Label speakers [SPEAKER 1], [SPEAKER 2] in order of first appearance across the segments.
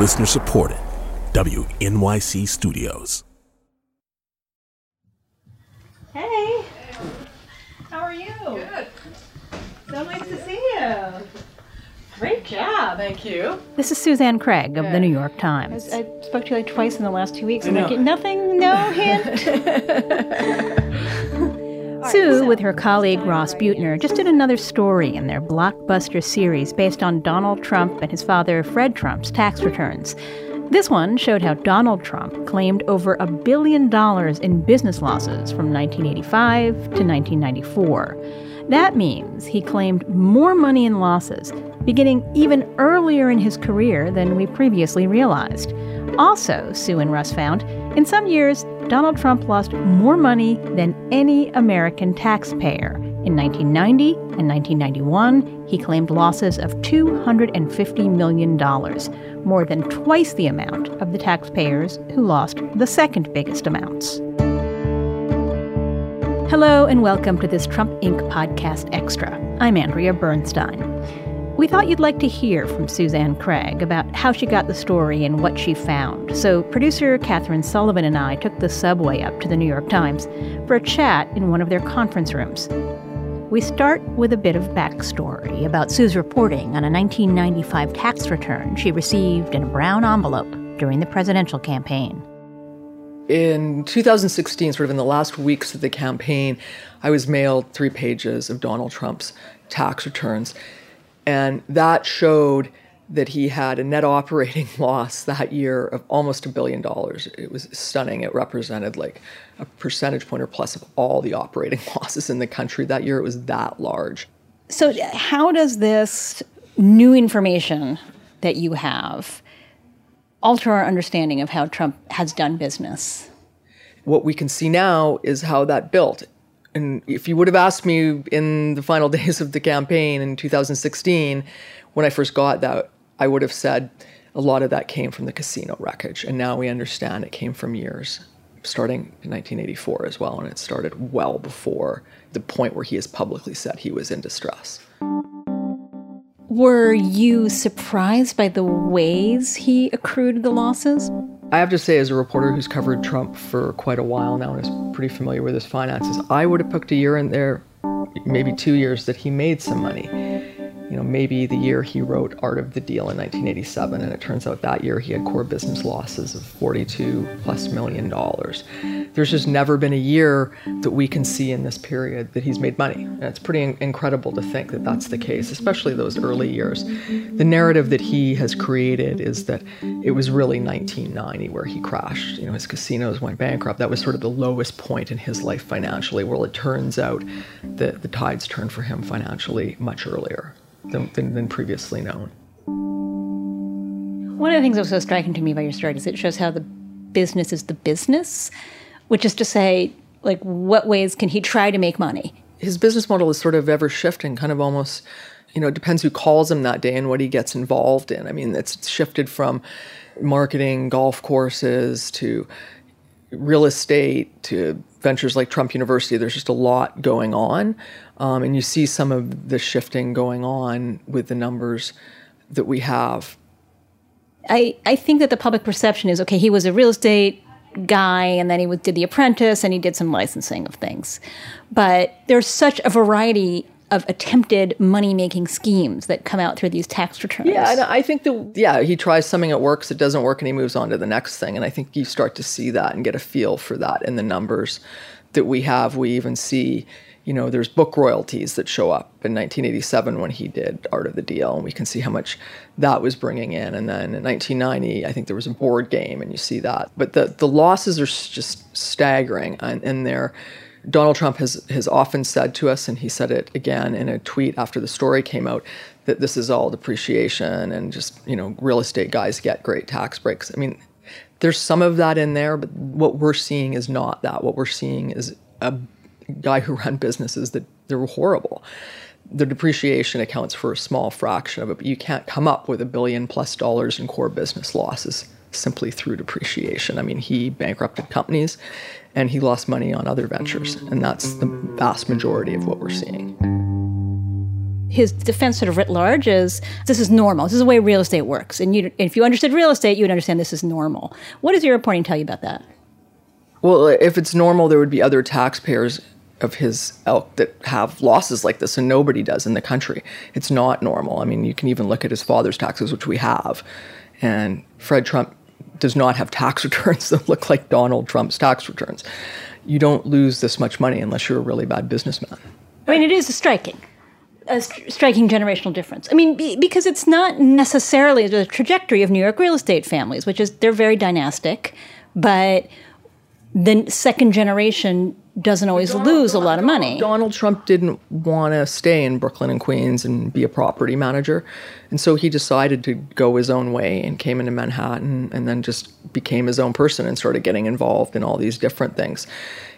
[SPEAKER 1] Listener supported. WNYC Studios.
[SPEAKER 2] Hey. How are you? Good. So nice to see you. Great job.
[SPEAKER 3] Thank you.
[SPEAKER 2] This is Suzanne Craig of the New York Times. I, spoke to you like twice in the last two weeks. And I'm like, nothing, no hint. Sue, with her colleague Russ Buettner, just did another story in their blockbuster series based on Donald Trump and his father Fred Trump's tax returns. This one showed how Donald Trump claimed over a billion dollars in business losses from 1985 to 1994. That means he claimed more money in losses, beginning even earlier in his career than we previously realized. Also, Sue and Russ found, in some years, Donald Trump lost more money than any American taxpayer. In 1990 and 1991, he claimed losses of $250 million, more than twice the amount of the taxpayers who lost the second biggest amounts. Hello, and welcome to this Trump Inc. podcast extra. I'm Andrea Bernstein. We thought you'd like to hear from Suzanne Craig about how she got the story and what she found. So, producer Katherine Sullivan and I took the subway up to the New York Times for a chat in one of their conference rooms. We start with a bit of backstory about Sue's reporting on a 1995 tax return she received in a brown envelope during the presidential campaign
[SPEAKER 3] in 2016, sort of in the last weeks of the campaign, I was mailed three pages of Donald Trump's tax returns. And that showed that he had a net operating loss that year of almost a billion dollars. It was stunning. It represented like a percentage point or plus of all the operating losses in the country that year. It was that large.
[SPEAKER 2] So, uh, how does this new information that you have alter our understanding of how Trump has done business?
[SPEAKER 3] What we can see now is how that built. And if you would have asked me in the final days of the campaign in 2016, when I first got that, I would have said a lot of that came from the casino wreckage. And now we understand it came from years, starting in 1984 as well. And it started well before the point where he has publicly said he was in distress.
[SPEAKER 2] Were you surprised by the ways he accrued the losses?
[SPEAKER 3] I have to say, as a reporter who's covered Trump for quite a while now and is pretty familiar with his finances, I would have picked a year in there, maybe two years, that he made some money you know, maybe the year he wrote Art of the Deal in 1987, and it turns out that year he had core business losses of 42 plus million dollars. There's just never been a year that we can see in this period that he's made money. And it's pretty in- incredible to think that that's the case, especially those early years. The narrative that he has created is that it was really 1990 where he crashed. You know, his casinos went bankrupt. That was sort of the lowest point in his life financially. Well, it turns out that the tides turned for him financially much earlier than, than, than previously known.
[SPEAKER 2] One of the things that was so striking to me about your story is it shows how the business is the business, which is to say, like, what ways can he try to make money?
[SPEAKER 3] His business model is sort of ever shifting, kind of almost, you know, it depends who calls him that day and what he gets involved in. I mean, it's shifted from marketing golf courses to real estate to ventures like Trump University. There's just a lot going on. Um, and you see some of the shifting going on with the numbers that we have.
[SPEAKER 2] I, I think that the public perception is okay, he was a real estate guy and then he did The Apprentice and he did some licensing of things. But there's such a variety of attempted money making schemes that come out through these tax returns.
[SPEAKER 3] Yeah, and I think that yeah, he tries something that works, it doesn't work, and he moves on to the next thing. And I think you start to see that and get a feel for that in the numbers that we have. We even see you know, there's book royalties that show up in 1987 when he did Art of the Deal, and we can see how much that was bringing in. And then in 1990, I think there was a board game, and you see that. But the the losses are just staggering, and, and they're. Donald Trump has has often said to us, and he said it again in a tweet after the story came out, that this is all depreciation and just you know real estate guys get great tax breaks. I mean, there's some of that in there, but what we're seeing is not that. What we're seeing is a guy who run businesses that they're horrible. The depreciation accounts for a small fraction of it, but you can't come up with a billion plus dollars in core business losses simply through depreciation. I mean, he bankrupted companies and he lost money on other ventures, and that's the vast majority of what we're seeing.
[SPEAKER 2] his defense sort of writ large is this is normal. This is the way real estate works. And you, if you understood real estate, you would understand this is normal. What does your reporting tell you about that?
[SPEAKER 3] Well, if it's normal, there would be other taxpayers of his elk that have losses like this, and nobody does in the country. It's not normal. I mean, you can even look at his father's taxes, which we have, and Fred Trump does not have tax returns that look like Donald Trump's tax returns. You don't lose this much money unless you're a really bad businessman.
[SPEAKER 2] I mean, it is a striking a st- striking generational difference. I mean, be, because it's not necessarily the trajectory of New York real estate families, which is they're very dynastic, but the second generation doesn't always Donald, lose a lot of money.
[SPEAKER 3] Donald Trump didn't want to stay in Brooklyn and Queens and be a property manager. And so he decided to go his own way and came into Manhattan and then just became his own person and started getting involved in all these different things.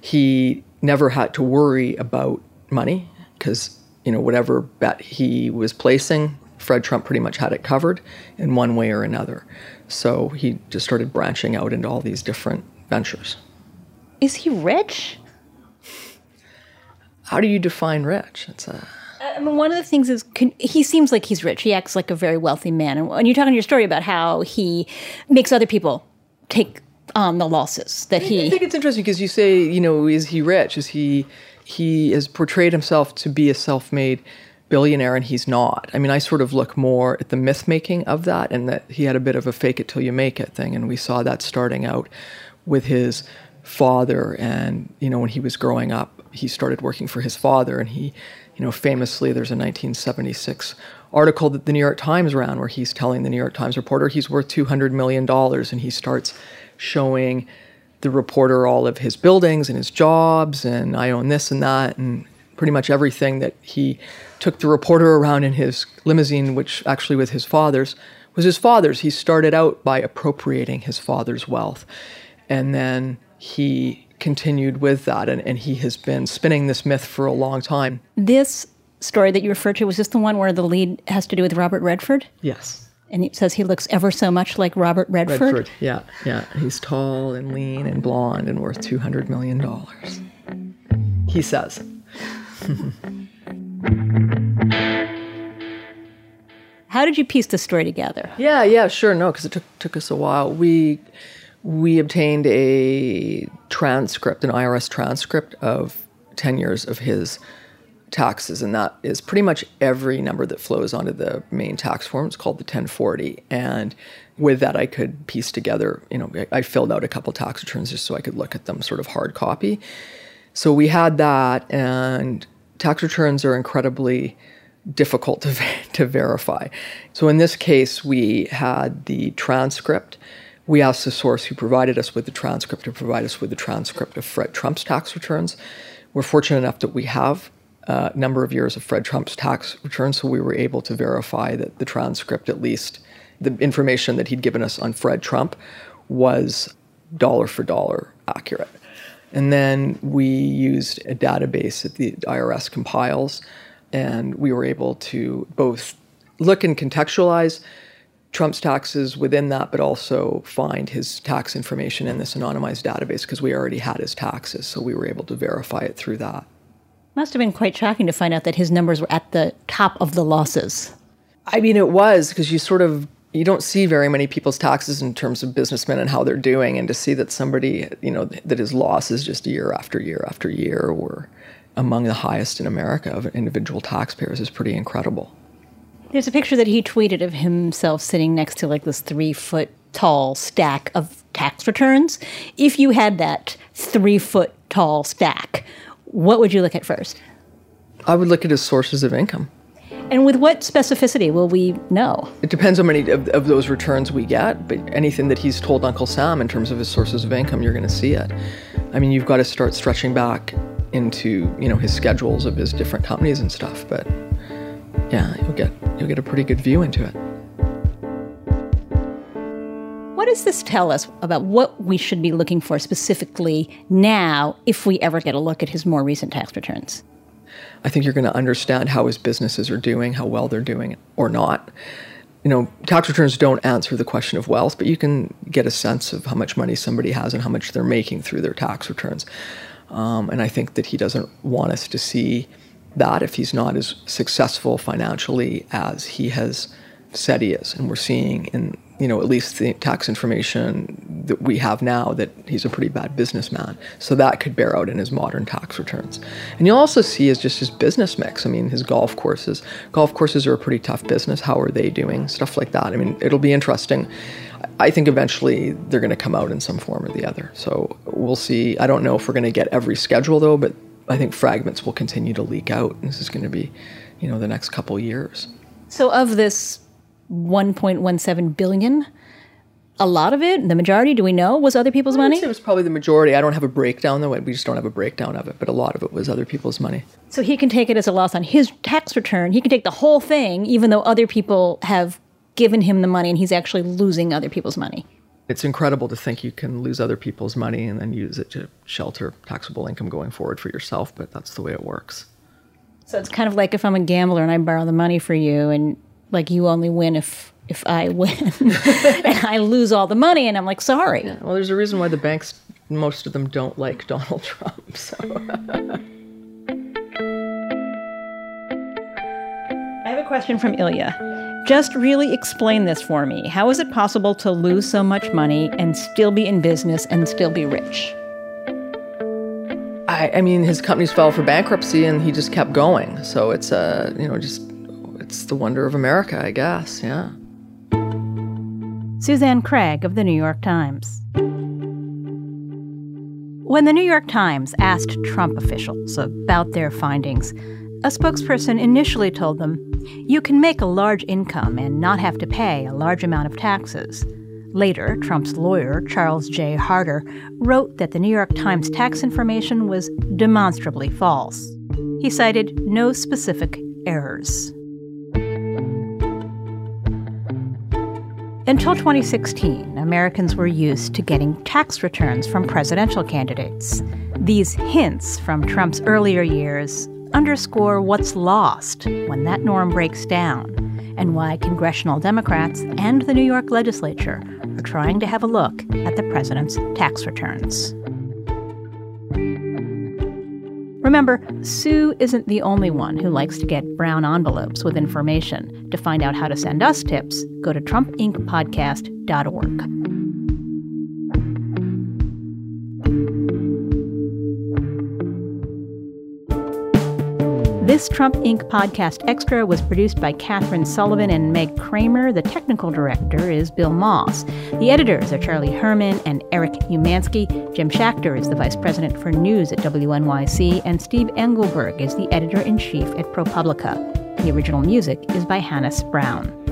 [SPEAKER 3] He never had to worry about money because you know, whatever bet he was placing, Fred Trump pretty much had it covered in one way or another. So he just started branching out into all these different ventures.
[SPEAKER 2] Is he rich?
[SPEAKER 3] How do you define rich? It's a uh,
[SPEAKER 2] I mean, one of the things is can, he seems like he's rich. He acts like a very wealthy man. And when you're talking your story about how he makes other people take on the losses that he.
[SPEAKER 3] I think it's interesting because you say, you know, is he rich? Is he he has portrayed himself to be a self-made billionaire and he's not. I mean, I sort of look more at the myth making of that and that he had a bit of a fake it till you make it thing and we saw that starting out with his father and you know when he was growing up he started working for his father and he you know famously there's a 1976 article that the New York Times ran where he's telling the New York Times reporter he's worth 200 million dollars and he starts showing the reporter all of his buildings and his jobs, and I own this and that, and pretty much everything that he took the reporter around in his limousine, which actually with his father's was his father's. He started out by appropriating his father's wealth, and then he continued with that, and, and he has been spinning this myth for a long time.
[SPEAKER 2] This story that you referred to was this the one where the lead has to do with Robert Redford?
[SPEAKER 3] Yes
[SPEAKER 2] and he says he looks ever so much like Robert Redford. Redford,
[SPEAKER 3] yeah, yeah. He's tall and lean and blonde and worth two hundred million dollars. He says.
[SPEAKER 2] How did you piece the story together?
[SPEAKER 3] Yeah, yeah, sure. No, because it took took us a while. We we obtained a transcript, an IRS transcript of ten years of his taxes, and that is pretty much every number that flows onto the main tax form. It's called the 1040. And with that, I could piece together, you know, I filled out a couple tax returns just so I could look at them sort of hard copy. So we had that, and tax returns are incredibly difficult to, to verify. So in this case, we had the transcript. We asked the source who provided us with the transcript to provide us with the transcript of Fred Trump's tax returns. We're fortunate enough that we have a number of years of Fred Trump's tax returns, so we were able to verify that the transcript, at least the information that he'd given us on Fred Trump, was dollar for dollar accurate. And then we used a database that the IRS compiles, and we were able to both look and contextualize Trump's taxes within that, but also find his tax information in this anonymized database because we already had his taxes. So we were able to verify it through that.
[SPEAKER 2] Must have been quite shocking to find out that his numbers were at the top of the losses.
[SPEAKER 3] I mean, it was because you sort of you don't see very many people's taxes in terms of businessmen and how they're doing, and to see that somebody you know that his losses just year after year after year were among the highest in America of individual taxpayers is pretty incredible.
[SPEAKER 2] There's a picture that he tweeted of himself sitting next to like this three foot tall stack of tax returns. If you had that three foot tall stack, what would you look at first?
[SPEAKER 3] I would look at his sources of income.
[SPEAKER 2] And with what specificity will we know?
[SPEAKER 3] It depends how many of, of, those returns we get, but anything that he's told Uncle Sam in terms of his sources of income, you're going to see it. I mean, you've got to start stretching back into you know his schedules of his different companies and stuff. But yeah, you'll get you'll get a pretty good view into it.
[SPEAKER 2] What does this tell us about what we should be looking for specifically now if we ever get a look at his more recent tax returns?
[SPEAKER 3] I think you're going to understand how his businesses are doing, how well they're doing, or not. You know, tax returns don't answer the question of wealth, but you can get a sense of how much money somebody has and how much they're making through their tax returns. Um, and I think that he doesn't want us to see that if he's not as successful financially as he has said he is. And we're seeing in you know, at least the tax information that we have now that he's a pretty bad businessman. So that could bear out in his modern tax returns. And you'll also see is just his business mix. I mean, his golf courses. Golf courses are a pretty tough business. How are they doing? Stuff like that. I mean, it'll be interesting. I think eventually they're going to come out in some form or the other. So we'll see. I don't know if we're going to get every schedule though, but I think fragments will continue to leak out. This is going to be, you know, the next couple years.
[SPEAKER 2] So of this 1.17 billion. A lot of it, the majority, do we know, was other people's money?
[SPEAKER 3] It was probably the majority. I don't have a breakdown though. We just don't have a breakdown of it, but a lot of it was other people's money.
[SPEAKER 2] So he can take it as a loss on his tax return. He can take the whole thing, even though other people have given him the money and he's actually losing other people's money.
[SPEAKER 3] It's incredible to think you can lose other people's money and then use it to shelter taxable income going forward for yourself, but that's the way it works.
[SPEAKER 2] So it's kind of like if I'm a gambler and I borrow the money for you and like you only win if if I win and I lose all the money and I'm like sorry.
[SPEAKER 3] Yeah, well, there's a reason why the banks most of them don't like Donald Trump. So
[SPEAKER 2] I have a question from Ilya. Just really explain this for me. How is it possible to lose so much money and still be in business and still be rich?
[SPEAKER 3] I, I mean, his companies filed for bankruptcy and he just kept going. So it's a, uh, you know, just it's the wonder of America, I guess. Yeah.
[SPEAKER 2] Suzanne Craig of the New York Times. When the New York Times asked Trump officials about their findings, a spokesperson initially told them, You can make a large income and not have to pay a large amount of taxes. Later, Trump's lawyer, Charles J. Harder, wrote that the New York Times tax information was demonstrably false. He cited no specific errors. Until 2016, Americans were used to getting tax returns from presidential candidates. These hints from Trump's earlier years underscore what's lost when that norm breaks down and why congressional Democrats and the New York legislature are trying to have a look at the president's tax returns. Remember, Sue isn't the only one who likes to get brown envelopes with information. To find out how to send us tips, go to trumpincpodcast.org. This Trump Inc. podcast extra was produced by Katherine Sullivan and Meg Cramer. The technical director is Bill Moss. The editors are Charlie Herman and Eric Umansky. Jim Schachter is the vice president for news at WNYC, and Steve Engelberg is the editor in chief at ProPublica. The original music is by Hannis Brown.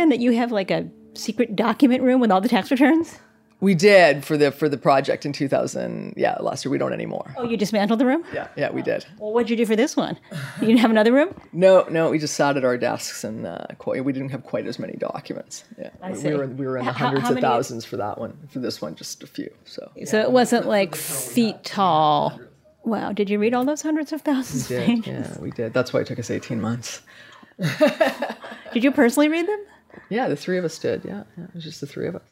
[SPEAKER 2] Understand that you have like a secret document room with all the tax returns.
[SPEAKER 3] We did for the for the project in 2000. Yeah, last year we don't anymore.
[SPEAKER 2] Oh, you dismantled the room?
[SPEAKER 3] Yeah, yeah, we did.
[SPEAKER 2] Well, what'd you do for this one? You didn't have another room?
[SPEAKER 3] no, no, we just sat at our desks and uh, quite, we didn't have quite as many documents. Yeah,
[SPEAKER 2] I see.
[SPEAKER 3] we were we were in the
[SPEAKER 2] How-
[SPEAKER 3] hundreds
[SPEAKER 2] how
[SPEAKER 3] of thousands for that one. For this one, just a few. So
[SPEAKER 2] So it wasn't like feet tall. Wow, did you read all those hundreds of thousands
[SPEAKER 3] we
[SPEAKER 2] of
[SPEAKER 3] did.
[SPEAKER 2] pages?
[SPEAKER 3] Yeah, we did. That's why it took us 18 months.
[SPEAKER 2] Did you personally read them?
[SPEAKER 3] Yeah, the three of us did. Yeah, yeah it was just the three of us.